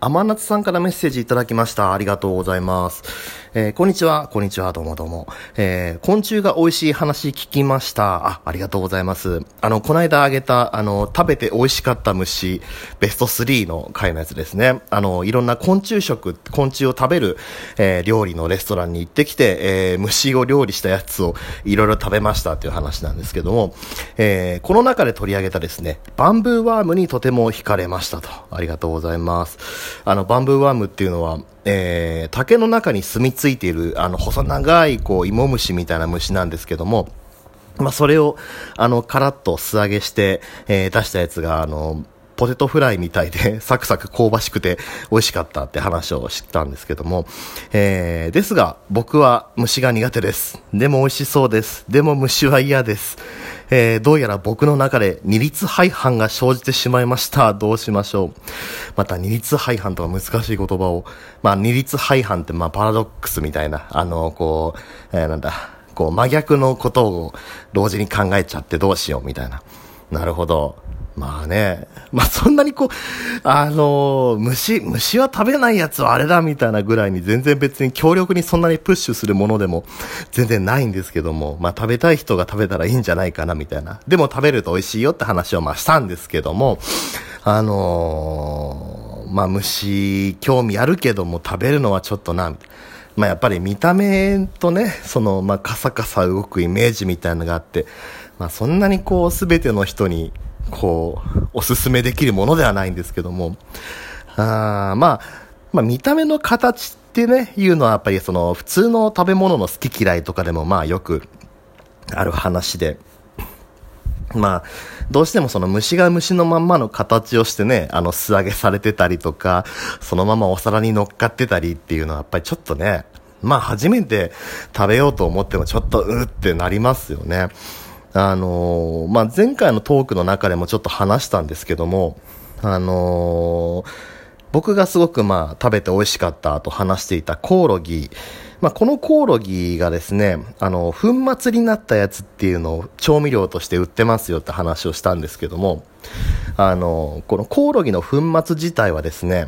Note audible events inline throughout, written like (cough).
甘夏さんからメッセージいただきました。ありがとうございます。えー、こんにちは、こんにちは、どうもどうも。えー、昆虫が美味しい話聞きました。あ、ありがとうございます。あの、この間あげた、あの、食べて美味しかった虫、ベスト3の回のやつですね。あの、いろんな昆虫食、昆虫を食べる、えー、料理のレストランに行ってきて、えー、虫を料理したやつをいろいろ食べましたっていう話なんですけども、えー、この中で取り上げたですね、バンブーワームにとても惹かれましたと。ありがとうございます。あの、バンブーワームっていうのは、えー、竹の中に住み着いている、あの、細長い、こう、芋虫みたいな虫なんですけども、まあ、それを、あの、カラッと素揚げして、えー、出したやつが、あの、ポテトフライみたいで、(laughs) サクサク香ばしくて美味しかったって話をしたんですけども、えー、ですが、僕は虫が苦手です。でも美味しそうです。でも虫は嫌です。えー、どうやら僕の中で二律背反が生じてしまいました。どうしましょう。また二律背反とか難しい言葉を、まあ二律背反ってまあパラドックスみたいな、あの、こう、えー、なんだ、こう真逆のことを同時に考えちゃってどうしようみたいな。なるほど。まあね、まあそんなにこう、あのー、虫、虫は食べないやつはあれだみたいなぐらいに全然別に強力にそんなにプッシュするものでも全然ないんですけども、まあ食べたい人が食べたらいいんじゃないかなみたいな。でも食べると美味しいよって話をまあしたんですけども、あのー、まあ虫興味あるけども食べるのはちょっとな、まあやっぱり見た目とね、そのまあカサカサ動くイメージみたいなのがあって、まあそんなにこう全ての人にこう、おすすめできるものではないんですけども、あまあ、まあ見た目の形ってね、いうのはやっぱりその普通の食べ物の好き嫌いとかでもまあよくある話で、まあ、どうしてもその虫が虫のまんまの形をしてね、あの素揚げされてたりとか、そのままお皿に乗っかってたりっていうのはやっぱりちょっとね、まあ初めて食べようと思ってもちょっとうってなりますよね。あのー、まあ、前回のトークの中でもちょっと話したんですけども、あのー、僕がすごくまあ食べて美味しかったと話していたコオロギ。まあ、このコオロギがですね、あの、粉末になったやつっていうのを調味料として売ってますよって話をしたんですけども、あの、このコオロギの粉末自体はですね、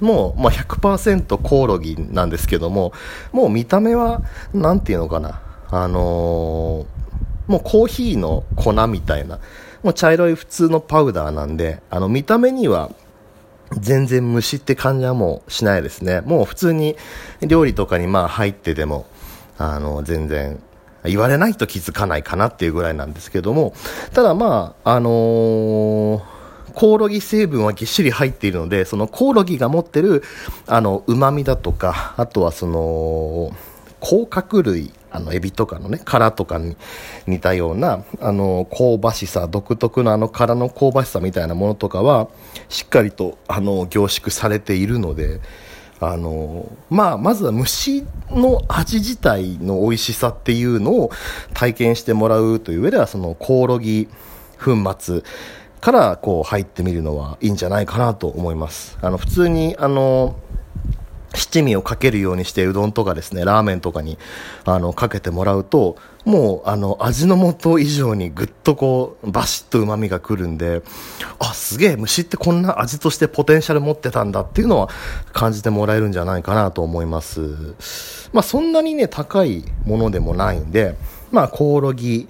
もう、まあ、100%コオロギなんですけども、もう見た目は、なんていうのかな、あのーもうコーヒーの粉みたいな、もう茶色い普通のパウダーなんで、あの見た目には全然虫って感じはもうしないですね。もう普通に料理とかにまあ入ってても、あの全然言われないと気づかないかなっていうぐらいなんですけども、ただまあ、あのー、コオロギ成分はぎっしり入っているので、そのコオロギが持ってる、あの、旨味だとか、あとはその、甲殻類あのエビとかのね殻とかに似たようなあの香ばしさ独特のあの殻の香ばしさみたいなものとかはしっかりとあの凝縮されているのであのまあまずは虫の味自体の美味しさっていうのを体験してもらうという上ではそのコオロギ粉末からこう入ってみるのはいいんじゃないかなと思います。あの普通にあの七味をかけるようにしてうどんとかですね、ラーメンとかに、あの、かけてもらうと、もう、あの、味の素以上にぐっとこう、バシッと旨味がくるんで、あ、すげえ、虫ってこんな味としてポテンシャル持ってたんだっていうのは感じてもらえるんじゃないかなと思います。まあ、そんなにね、高いものでもないんで、まあ、コオロギ、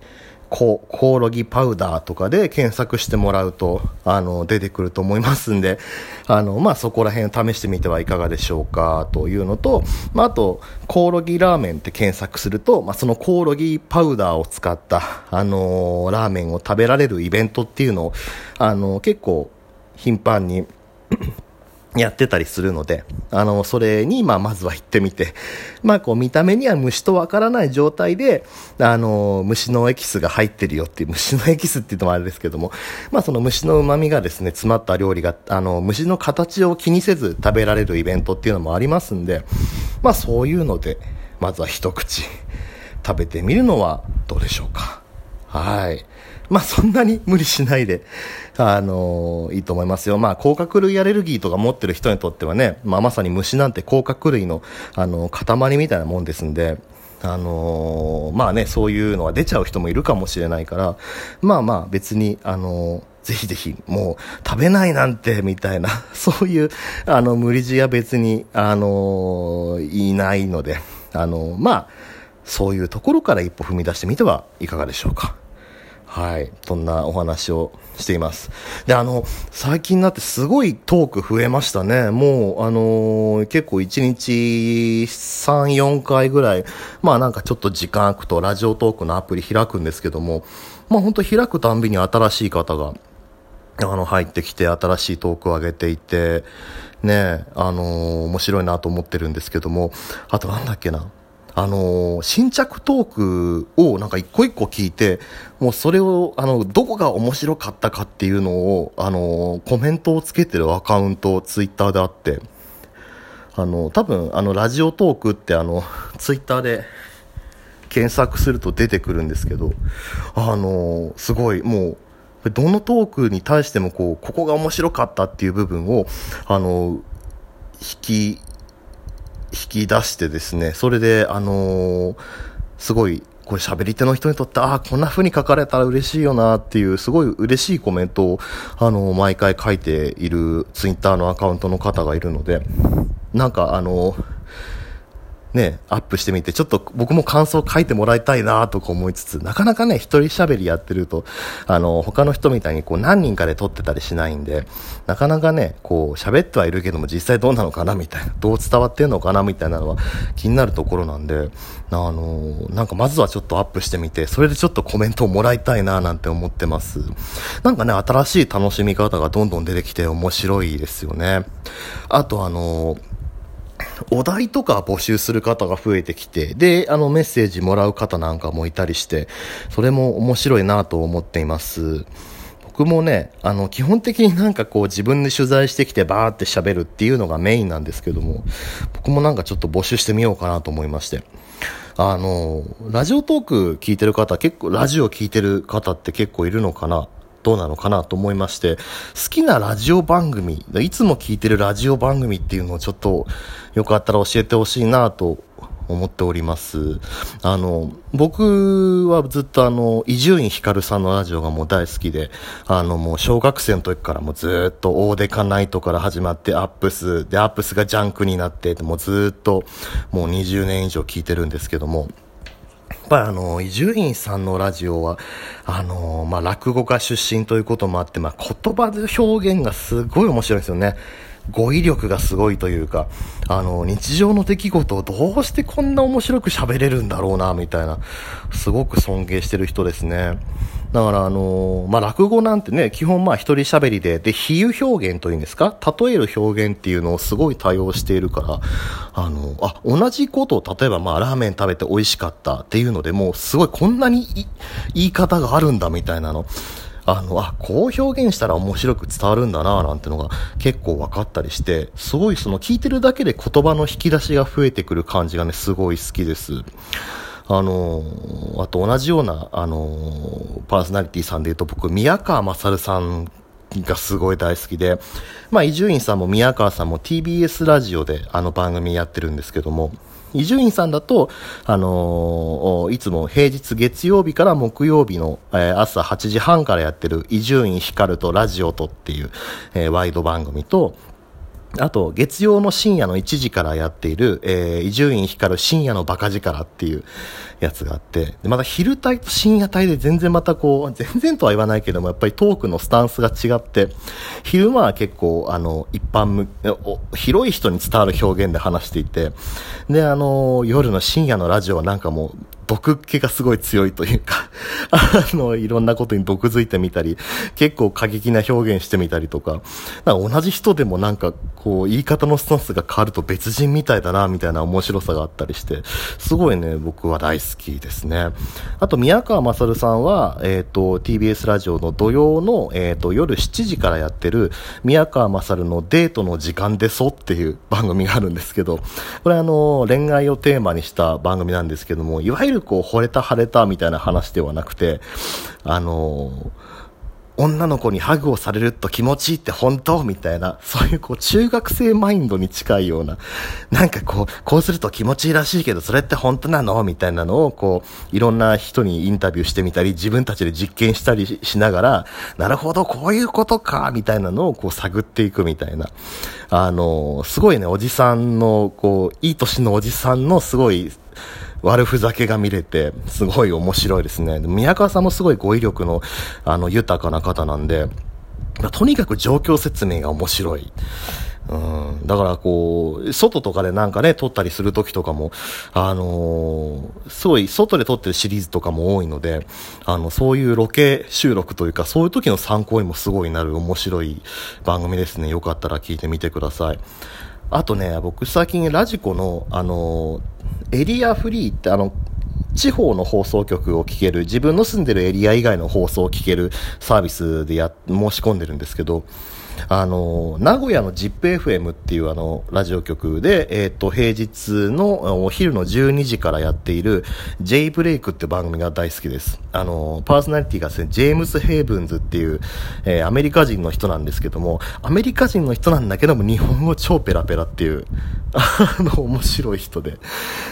ココオロギパウダーとかで検索してもらうと、あの、出てくると思いますんで、(laughs) あの、まあ、そこら辺試してみてはいかがでしょうか、というのと、まあ、あと、コオロギラーメンって検索すると、まあ、そのコオロギパウダーを使った、あのー、ラーメンを食べられるイベントっていうのを、あの、結構、頻繁にやってたりするので、あの、それに、まあ、まずは行ってみて、まあ、こう、見た目には虫とわからない状態で、あの、虫のエキスが入ってるよっていう、虫のエキスって言うのもあれですけども、まあ、その虫の旨味がですね、詰まった料理が、あの、虫の形を気にせず食べられるイベントっていうのもありますんで、まあ、そういうので、まずは一口食べてみるのはどうでしょうか。はい。まあそんなに無理しないで、あのー、いいと思いますよ。まあ甲殻類アレルギーとか持ってる人にとってはね、まあまさに虫なんて甲殻類の、あのー、塊みたいなもんですんで、あのー、まあね、そういうのは出ちゃう人もいるかもしれないから、まあまあ別に、あのぜひぜひ、もう、食べないなんて、みたいな、(laughs) そういう、あの、無理強いは別に、あのいないので、あのまあ、そういうところから一歩踏み出してみてはいかがでしょうか。はい。そんなお話をしています。で、あの、最近になってすごいトーク増えましたね。もう、あのー、結構1日3、4回ぐらい、まあなんかちょっと時間空くとラジオトークのアプリ開くんですけども、まあ本当開くたんびに新しい方が、あの、入ってきて新しいトークを上げていて、ね、あのー、面白いなと思ってるんですけども、あとなんだっけな。あのー、新着トークをなんか一個一個聞いて、もうそれを、あの、どこが面白かったかっていうのを、あのー、コメントをつけてるアカウント、ツイッターであって、あの、多分、あの、ラジオトークってあの、(laughs) ツイッターで検索すると出てくるんですけど、あの、すごい、もう、どのトークに対してもこう、ここが面白かったっていう部分を、あの、引き引き出してですね、それで、あのー、すごい、これ喋り手の人にとって、ああ、こんな風に書かれたら嬉しいよなっていう、すごい嬉しいコメントを、あのー、毎回書いているツイッターのアカウントの方がいるので、なんかあのーね、アップしてみて、ちょっと僕も感想書いてもらいたいなとか思いつつ、なかなかね、一人喋りやってると、あの、他の人みたいにこう何人かで撮ってたりしないんで、なかなかね、こう喋ってはいるけども実際どうなのかなみたいな、どう伝わってんのかなみたいなのは気になるところなんで、あの、なんかまずはちょっとアップしてみて、それでちょっとコメントをもらいたいななんて思ってます。なんかね、新しい楽しみ方がどんどん出てきて面白いですよね。あとあの、お題とか募集する方が増えてきて、で、あのメッセージもらう方なんかもいたりして、それも面白いなと思っています。僕もね、あの、基本的になんかこう自分で取材してきてバーって喋るっていうのがメインなんですけども、僕もなんかちょっと募集してみようかなと思いまして。あの、ラジオトーク聞いてる方、結構、ラジオ聞いてる方って結構いるのかな？どうなのかなと思いまして、好きなラジオ番組、いつも聞いてるラジオ番組っていうのをちょっとよかったら教えてほしいなと思っております。あの、僕はずっとあの、伊集院光さんのラジオがもう大好きで、あのもう小学生の時からもうずっとオーデカナイトから始まってアップス、でアップスがジャンクになって、もうずっともう20年以上聞いてるんですけども、ぱりあの、伊集院さんのラジオは、あの、まあ、落語家出身ということもあって、まあ、言葉で表現がすごい面白いですよね。語彙力がすごいというか、あの、日常の出来事をどうしてこんな面白く喋れるんだろうな、みたいな、すごく尊敬してる人ですね。だから、あの、まあ、落語なんてね、基本まあ一人喋りで、で、比喩表現というんですか？例える表現っていうのをすごい多用しているから、あの、あ、同じことを、例えばまあ、ラーメン食べて美味しかったっていうのでもう、すごいこんなに言い方があるんだみたいなの、あの、あ、こう表現したら面白く伝わるんだななんてのが結構分かったりして、すごいその聞いてるだけで言葉の引き出しが増えてくる感じがね、すごい好きです。あの、あと同じような、あの、パーソナリティさんで言うと僕、宮川勝さんがすごい大好きで、まあ、伊集院さんも宮川さんも TBS ラジオであの番組やってるんですけども、伊集院さんだと、あのー、いつも平日月曜日から木曜日の、えー、朝8時半からやってる伊集院光とラジオとっていう、えー、ワイド番組と、あと、月曜の深夜の1時からやっている、え伊集院光深夜のバカ力っていうやつがあって、でまた昼帯と深夜帯で全然またこう、全然とは言わないけども、やっぱりトークのスタンスが違って、昼間は結構、あの、一般広い人に伝わる表現で話していて、で、あの、夜の深夜のラジオはなんかもう、毒気がすごい強いというか (laughs) あの、いろんなことに毒づいてみたり、結構過激な表現してみたりとか、か同じ人でもなんか、こう、言い方のスタンスが変わると別人みたいだな、みたいな面白さがあったりして、すごいね、僕は大好きですね。あと、宮川勝さんは、えっ、ー、と、TBS ラジオの土曜の、えっ、ー、と、夜7時からやってる、宮川勝のデートの時間でそっていう番組があるんですけど、これあの、恋愛をテーマにした番組なんですけども、いわゆるるこう、惚れた腫れたみたいな話ではなくて、あの女の子にハグをされると気持ちいいって本当？みたいな、そういうこう中学生マインドに近いような、なんかこう、こうすると気持ちいいらしいけど、それって本当なの？みたいなのを、こう、いろんな人にインタビューしてみたり、自分たちで実験したりしながら、なるほど、こういうことか、みたいなのをこう探っていくみたいな。あの、すごいね、おじさんの、こう、いい年のおじさんのすごい、悪ふざけが見れて、すごい面白いですね。宮川さんもすごい語彙力の、あの、豊かな方なんで、とにかく状況説明が面白い。うん、だからこう、外とかでなんかね、撮ったりするときとかも、あのー、すごい外で撮ってるシリーズとかも多いので、あの、そういうロケ収録というか、そういう時の参考にもすごいなる面白い番組ですね。よかったら聞いてみてください。あとね、僕最近ラジコの、あのーエリアフリーってあの、地方の放送局を聞ける、自分の住んでるエリア以外の放送を聞けるサービスでや、申し込んでるんですけど、あの、名古屋の ZIPFM っていうあの、ラジオ局で、えっ、ー、と、平日のお昼の12時からやっている J ブレイクって番組が大好きです。あの、パーソナリティがですね、ジェームス・ヘイブンズっていう、えー、アメリカ人の人なんですけども、アメリカ人の人なんだけども、日本語超ペラペラっていう、(laughs) あの、面白い人で。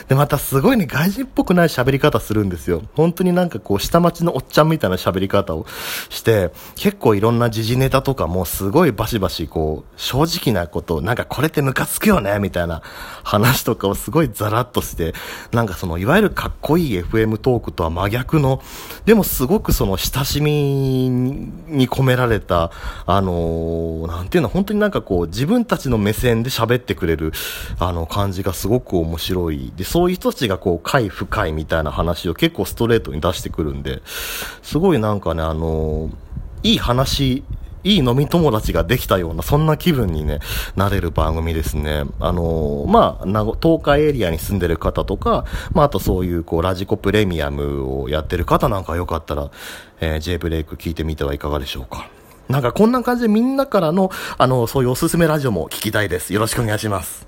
で、またすごいね、外人っぽくない喋り方するんですよ。本当になんかこう、下町のおっちゃんみたいな喋り方をして、結構いろんな時事ネタとかもすごいバシバシこう、正直なことなんかこれってムカつくよねみたいな話とかをすごいザラッとして、なんかその、いわゆるかっこいい FM トークとは真逆の、でもすごくその親しみに込められた、あのー、なんていうの、本当になんかこう、自分たちの目線で喋ってくれる、あの感じがすごく面白い。で、そういう人たちがこう、快不快みたいな話を結構ストレートに出してくるんで、すごいなんかね、あのー、いい話いい飲み友達ができたような、そんな気分にね、なれる番組ですね。あのー、まあ、東海エリアに住んでる方とか、まあ、あとそういう、こう、ラジコプレミアムをやってる方なんかよかったら、えー、J ブレイク聞いてみてはいかがでしょうか。なんかこんな感じでみんなからの、あの、そういうおすすめラジオも聞きたいです。よろしくお願いします。